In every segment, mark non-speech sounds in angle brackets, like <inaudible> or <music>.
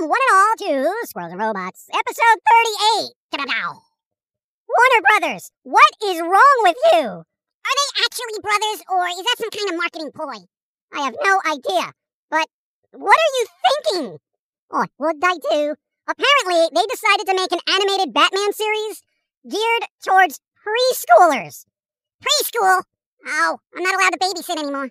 Welcome, one and all, to Squirrels and Robots, episode 38. Ta-da-dow. Warner Brothers, what is wrong with you? Are they actually brothers, or is that some kind of marketing ploy? I have no idea. But what are you thinking? Oh, what did I do? Apparently, they decided to make an animated Batman series geared towards preschoolers. Preschool? Oh, I'm not allowed to babysit anymore.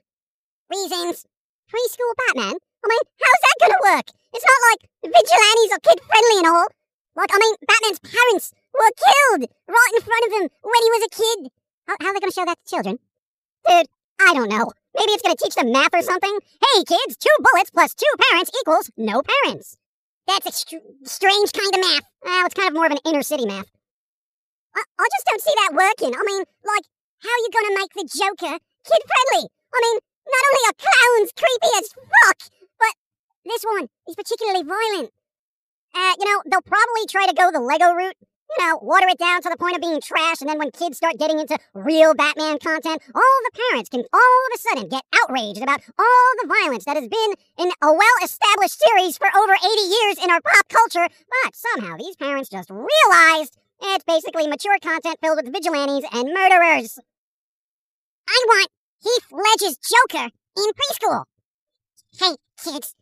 Reasons. Preschool Batman? I mean, how's that gonna work? It's not like vigilantes are kid friendly and all. Like, I mean, Batman's parents were killed right in front of him when he was a kid. How, how are they gonna show that to children? Dude, I don't know. Maybe it's gonna teach them math or something. Hey, kids, two bullets plus two parents equals no parents. That's a str- strange kind of math. Well, it's kind of more of an inner city math. I, I just don't see that working. I mean, like, how are you gonna make the Joker kid friendly? I mean, not only are clowns creepy as fuck, this one is particularly violent. Uh, you know, they'll probably try to go the Lego route. You know, water it down to the point of being trash, and then when kids start getting into real Batman content, all the parents can all of a sudden get outraged about all the violence that has been in a well established series for over 80 years in our pop culture, but somehow these parents just realized it's basically mature content filled with vigilantes and murderers. I want Heath Ledger's Joker in preschool. Hey, kids,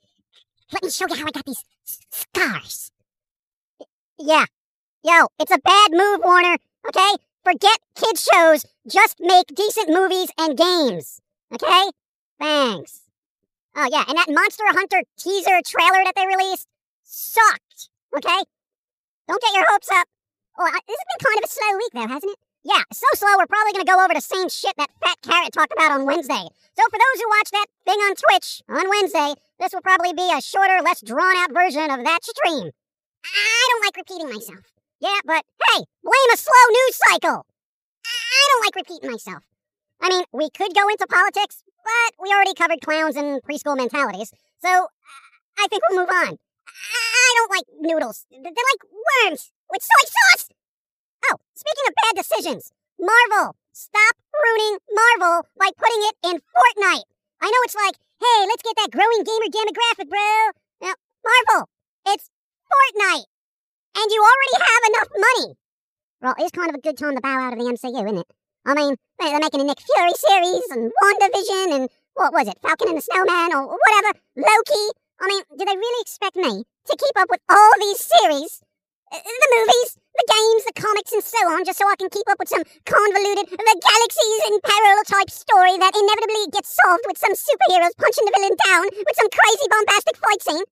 let me show you how I got these scars. Yeah. Yo, it's a bad move, Warner. Okay? Forget kid shows. Just make decent movies and games. Okay? Thanks. Oh, yeah, and that Monster Hunter teaser trailer that they released sucked. Okay? Don't get your hopes up. Oh, this has been kind of a slow week, though, hasn't it? Yeah, so slow we're probably gonna go over the same shit that Fat Carrot talked about on Wednesday. So for those who watch that thing on Twitch on Wednesday, this will probably be a shorter, less drawn out version of that stream. I don't like repeating myself. Yeah, but hey, blame a slow news cycle. I don't like repeating myself. I mean, we could go into politics, but we already covered clowns and preschool mentalities, so I think we'll move on. I don't like noodles. They're like worms with soy sauce. Oh, speaking of bad decisions, Marvel, stop ruining Marvel by putting it in Fortnite. I know it's like, hey, let's get that growing gamer demographic, bro. Now, Marvel, it's Fortnite. And you already have enough money. Well, it's kind of a good time to bow out of the MCU, isn't it? I mean, they- they're making a Nick Fury series and WandaVision and what was it, Falcon and the Snowman or whatever, Loki. I mean, do they really expect me to keep up with all these series? Uh, the movies, the games, the comics, and so on, just so I can keep up with some convoluted, the galaxies in parallel type story that inevitably gets solved with some superheroes punching the villain down with some crazy bombastic fight scene.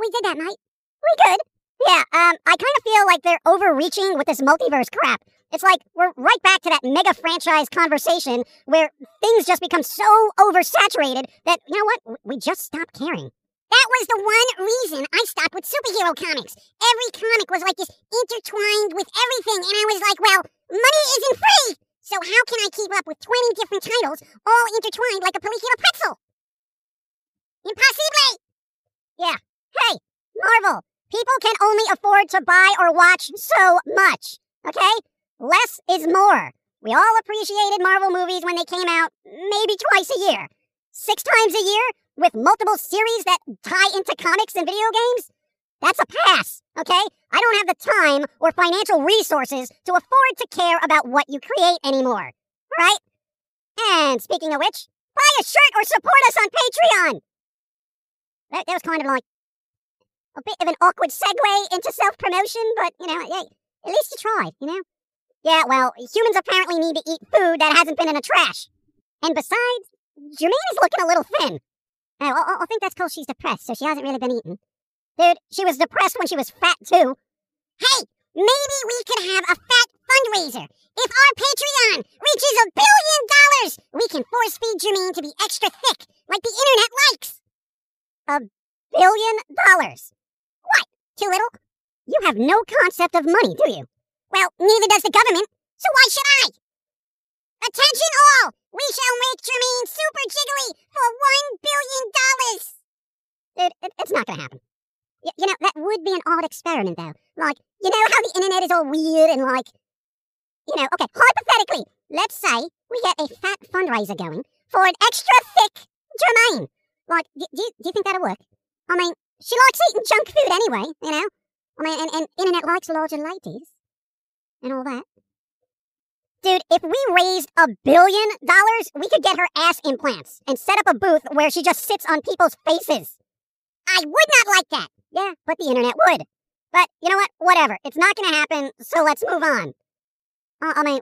We did that, mate. We good. Yeah, um, I kind of feel like they're overreaching with this multiverse crap. It's like we're right back to that mega franchise conversation where things just become so oversaturated that, you know what, we just stop caring. That was the one reason I stopped with superhero comics. Every comic was like this intertwined with everything, and I was like, well, money isn't free! So how can I keep up with 20 different titles all intertwined like a polyhedral pretzel? Impossible! Yeah. Hey, Marvel, people can only afford to buy or watch so much, okay? Less is more. We all appreciated Marvel movies when they came out maybe twice a year. Six times a year with multiple series that tie into comics and video games? That's a pass, okay? I don't have the time or financial resources to afford to care about what you create anymore. Right? And speaking of which, buy a shirt or support us on Patreon. That, that was kind of like a bit of an awkward segue into self promotion, but you know, at least you tried, you know? Yeah, well, humans apparently need to eat food that hasn't been in the trash. And besides, Jermaine is looking a little thin. I, I think that's because she's depressed, so she hasn't really been eating. Dude, she was depressed when she was fat, too. Hey, maybe we could have a fat fundraiser. If our Patreon reaches a billion dollars, we can force feed Jermaine to be extra thick, like the internet likes. A billion dollars? What? Too little? You have no concept of money, do you? Well, neither does the government, so why should I? Attention all! We shall make Jermaine super jiggly for one billion dollars! Dude, it, it's not gonna happen. Y- you know, that would be an odd experiment, though. Like, you know how the internet is all weird and like, you know, okay, hypothetically, let's say we get a fat fundraiser going for an extra thick Jermaine. Like, do, do, you, do you think that'll work? I mean, she likes eating junk food anyway, you know? I mean, and, and internet likes larger ladies and all that. Dude, if we raised a billion dollars, we could get her ass implants and set up a booth where she just sits on people's faces. I would not like that. Yeah, but the internet would. But you know what? Whatever. It's not going to happen, so let's move on. Uh, I mean,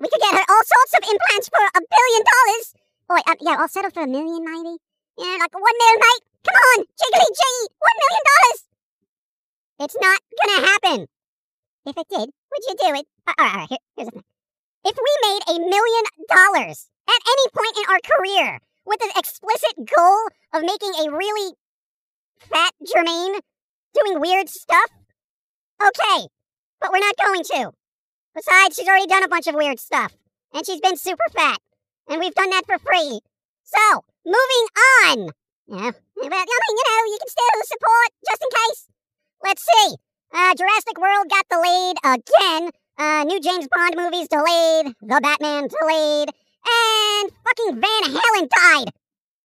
we could get her all sorts of implants for a billion dollars. Oh, wait, uh, yeah, I'll settle for a million, maybe. Yeah, like one mil, mate. Come on, jiggly G, one million dollars. It's not gonna happen. If it did, would you do it? Uh, all right, all right. Here, here's the thing. If we made a million dollars at any point in our career with the explicit goal of making a really fat Jermaine doing weird stuff, okay, but we're not going to. Besides, she's already done a bunch of weird stuff, and she's been super fat, and we've done that for free. So, moving on. Yeah, well, I mean, you know, you can still support just in case. Let's see. Uh, Jurassic World got delayed again. Uh, new James Bond movies delayed. The Batman delayed. And fucking Van Halen died.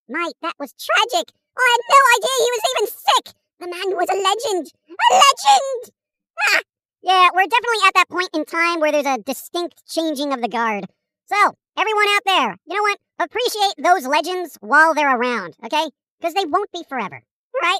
Mate, that was tragic. Oh, I had no idea he was even sick. The man was a legend. A legend! Ah, yeah, we're definitely at that point in time where there's a distinct changing of the guard. So, everyone out there, you know what? Appreciate those legends while they're around, okay? Because they won't be forever, right?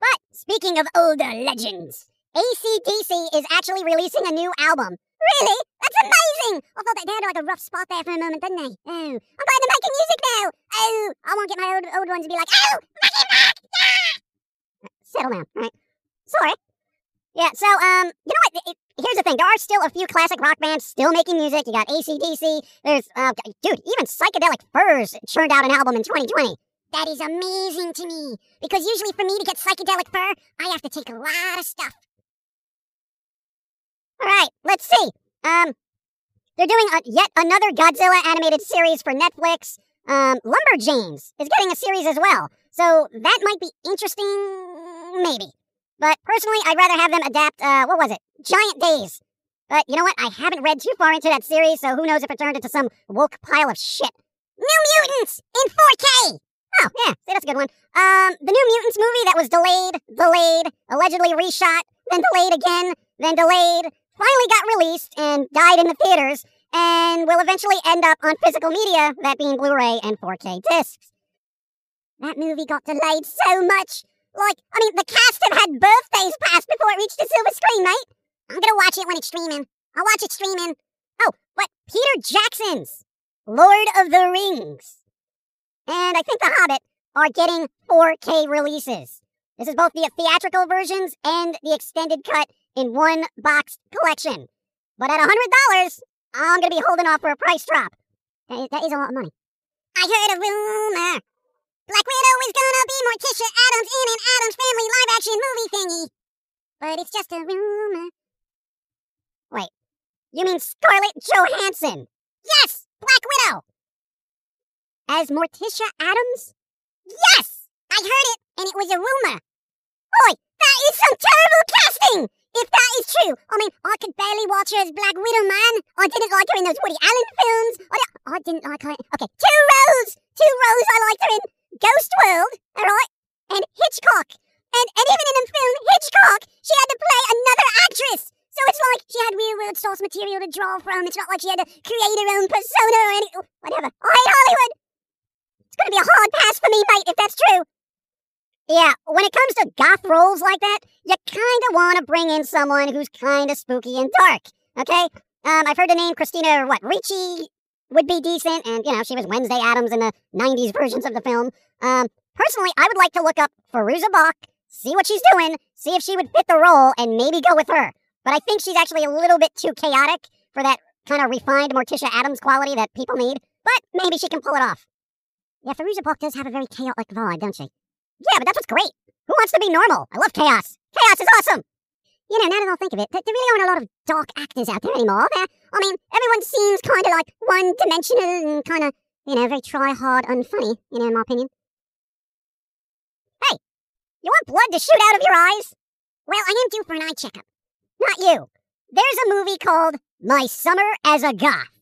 But speaking of older legends, ACDC is actually releasing a new album. Really? That's amazing! I thought they had like a rough spot there for a moment, didn't they? Oh, I'm glad they're making music now. Oh, I won't get my old, old ones to be like, oh, Maggie Mac, yeah! Settle down, right? Sorry. Yeah, so, um, you know what? It, here's the thing. There are still a few classic rock bands still making music. You got ACDC. There's, uh, dude, even Psychedelic Furs churned out an album in 2020. That is amazing to me. Because usually for me to get Psychedelic Fur, I have to take a lot of stuff. All right, let's see. Um, they're doing a, yet another Godzilla animated series for Netflix. Um, Lumberjanes is getting a series as well. So that might be interesting, maybe. But personally, I'd rather have them adapt, uh, what was it? Giant Days. But you know what? I haven't read too far into that series, so who knows if it turned into some woke pile of shit. New Mutants in 4K! Oh, yeah, see, that's a good one. Um, the New Mutants movie that was delayed, delayed, allegedly reshot, then delayed again, then delayed, finally got released and died in the theaters, and will eventually end up on physical media, that being Blu-ray and 4K discs. That movie got delayed so much. Like, I mean, the cast have had birthdays passed before it reached the silver screen, mate. I'm gonna watch it when it's streaming. I'll watch it streaming. Oh, but Peter Jackson's Lord of the Rings and I think The Hobbit are getting 4K releases. This is both the theatrical versions and the extended cut in one boxed collection. But at $100, I'm going to be holding off for a price drop. That is, that is a lot of money. I heard a rumor. Black Widow is gonna be Morticia Addams in an Addams Family live action movie thingy. But it's just a rumor. Wait, you mean Scarlett Johansson? Yes, Black Widow! As Morticia Addams? Yes! I heard it, and it was a rumor. Boy, that is some terrible casting! If that is true, I mean, I could barely watch her as Black Widow, man. I didn't like her in those Woody Allen films. I, I didn't like her. Okay, two roles! Two roles I liked her in Ghost World, alright? And Hitchcock. And, and even in the film Hitchcock, she had to play another actress. So it's like she had real world source material to draw from. It's not like she had to create her own persona or any. Whatever. I hate Hollywood. It's gonna be a hard pass for me, mate, if that's true. Yeah, when it comes to goth roles like that, you kinda wanna bring in someone who's kinda spooky and dark, okay? Um, I've heard the name Christina, what, Ricci would be decent, and, you know, she was Wednesday Addams in the 90s versions of the film. Um, personally, I would like to look up Fairuza Balk, see what she's doing, see if she would fit the role, and maybe go with her. But I think she's actually a little bit too chaotic for that kind of refined Morticia Addams quality that people need, but maybe she can pull it off. Yeah, Fairuza Balk does have a very chaotic vibe, don't she? Yeah, but that's what's great. Who wants to be normal? I love chaos. Chaos is awesome. You know, now that I think of it, there really aren't a lot of dark actors out there anymore. I mean, everyone seems kind of like one-dimensional and kind of, you know, very try-hard, unfunny. You know, in my opinion. Hey, you want blood to shoot out of your eyes? Well, I am due for an eye checkup. Not you. There's a movie called My Summer as a Goth.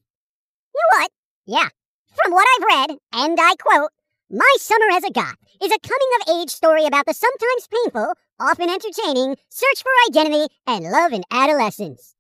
You know what? Yeah. From what I've read, and I quote, My Summer as a Goth is a coming of age story about the sometimes painful, often entertaining search for identity and love in adolescence.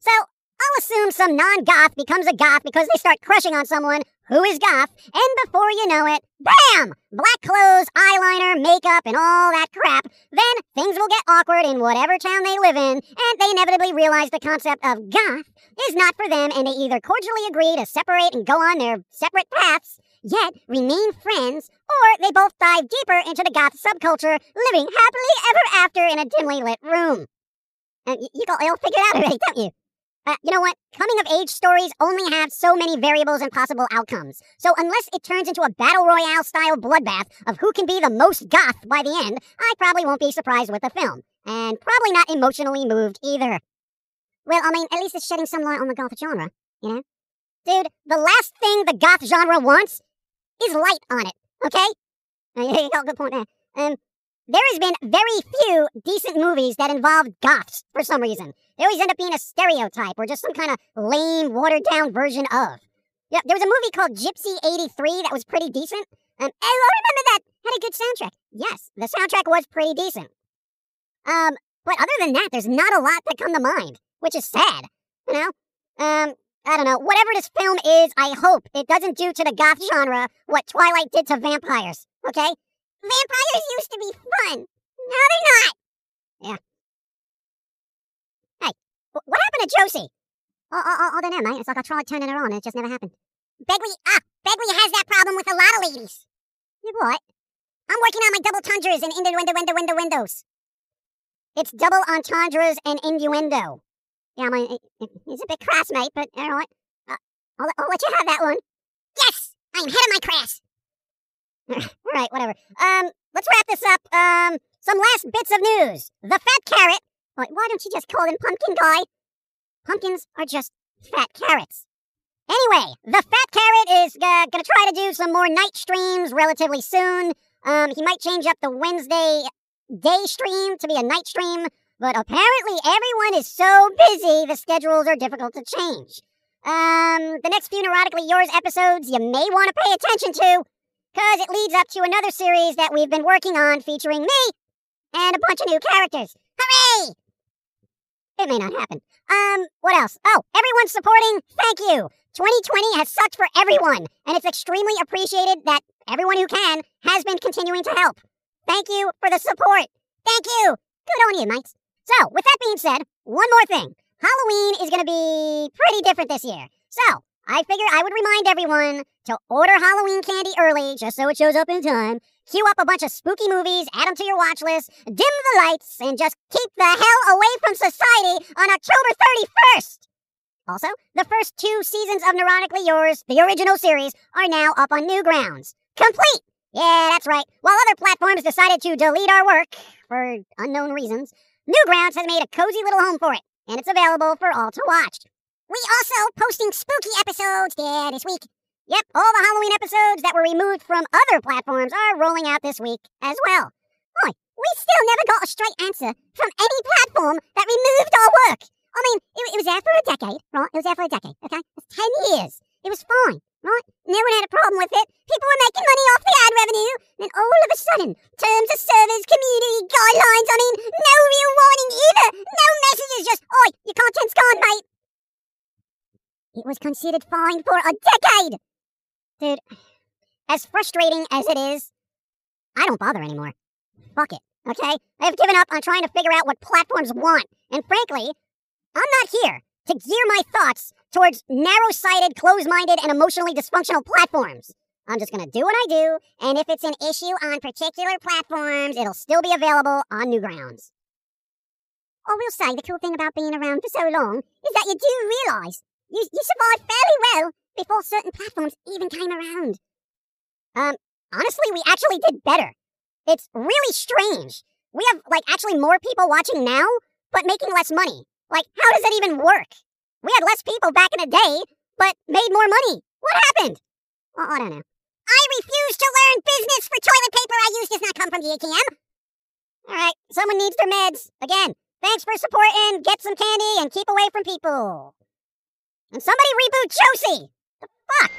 So, I'll assume some non goth becomes a goth because they start crushing on someone who is goth, and before you know it, BAM! Black clothes, eyeliner, makeup, and all that crap. Then things will get awkward in whatever town they live in, and they inevitably realize the concept of goth is not for them, and they either cordially agree to separate and go on their separate paths, yet remain friends, or they both dive deeper into the goth subculture, living happily ever after in a dimly lit room. Uh, you, you all figure it out already, don't you? Uh, you know what? Coming of age stories only have so many variables and possible outcomes. So unless it turns into a battle royale style bloodbath of who can be the most goth by the end, I probably won't be surprised with the film. And probably not emotionally moved either. Well, I mean, at least it's shedding some light on the goth genre, you know? Dude, the last thing the goth genre wants is light on it, okay? <laughs> Yeah, good point there. Um, there has been very few decent movies that involve goths for some reason. They always end up being a stereotype or just some kind of lame, watered down version of. Yeah, there was a movie called Gypsy 83 that was pretty decent. Um, I remember that. Had a good soundtrack. Yes, the soundtrack was pretty decent. Um, but other than that, there's not a lot that come to mind, which is sad. You know? Um, I don't know. Whatever this film is, I hope it doesn't do to the goth genre what Twilight did to vampires. Okay? Vampires used to be fun. Now they're not. Yeah. Hey, what happened to Josie? Oh, oh, don't know, mate. It's like I tried turning her on and it just never happened. Begley, ah, Begley has that problem with a lot of ladies. You what? I'm working on my double tundras and innuendo, window, window, windows. It's double entendres and innuendo. Yeah, I mean, it's a bit crass, mate, but all right. Uh, I'll, I'll let you have that one. Yes, I'm head of my class. All <laughs> right, whatever. Um, let's wrap this up. Um, some last bits of news. The fat carrot. Wait, why don't you just call him pumpkin guy? Pumpkins are just fat carrots. Anyway, the fat carrot is uh, gonna try to do some more night streams relatively soon. Um, he might change up the Wednesday day stream to be a night stream, but apparently everyone is so busy the schedules are difficult to change. Um, the next few Neurotically Yours episodes you may want to pay attention to because it leads up to another series that we've been working on featuring me and a bunch of new characters. Hooray! It may not happen. Um, what else? Oh, everyone supporting. Thank you. 2020 has sucked for everyone, and it's extremely appreciated that everyone who can has been continuing to help. Thank you for the support. Thank you. Good on you, mates. So, with that being said, one more thing. Halloween is going to be pretty different this year. So, I figure I would remind everyone to order Halloween candy early just so it shows up in time, queue up a bunch of spooky movies, add them to your watch list, dim the lights, and just keep the hell away from society on October 31st. Also, the first two seasons of Neurotically Yours, the original series, are now up on Newgrounds. Complete! Yeah, that's right. While other platforms decided to delete our work, for unknown reasons, Newgrounds has made a cozy little home for it, and it's available for all to watch. We also posting spooky episodes there this week. Yep, all the Halloween episodes that were removed from other platforms are rolling out this week as well. Boy, we still never got a straight answer from any platform that removed our work. I mean, it, it was there for a decade, right? It was there for a decade, okay? It's 10 years. It was fine, No one had a problem with it. People were making money off the ad revenue. Then all of a sudden, terms of service, community guidelines, I mean, no real warning either. No messages, just, oi, your content's gone, mate. It was considered fine for a decade! Dude, as frustrating as it is, I don't bother anymore. Fuck it, okay? I have given up on trying to figure out what platforms want. And frankly, I'm not here to gear my thoughts towards narrow sighted, closed minded, and emotionally dysfunctional platforms. I'm just gonna do what I do, and if it's an issue on particular platforms, it'll still be available on Newgrounds. I will say the cool thing about being around for so long is that you do realise you, you survived fairly well before certain platforms even came around. Um, honestly, we actually did better. It's really strange. We have, like, actually more people watching now, but making less money. Like, how does that even work? We had less people back in the day, but made more money. What happened? Well, I don't know. I refuse to learn business for toilet paper I use does not come from the ATM. All right, someone needs their meds. Again, thanks for supporting. Get some candy and keep away from people. And somebody reboot Josie. The fuck?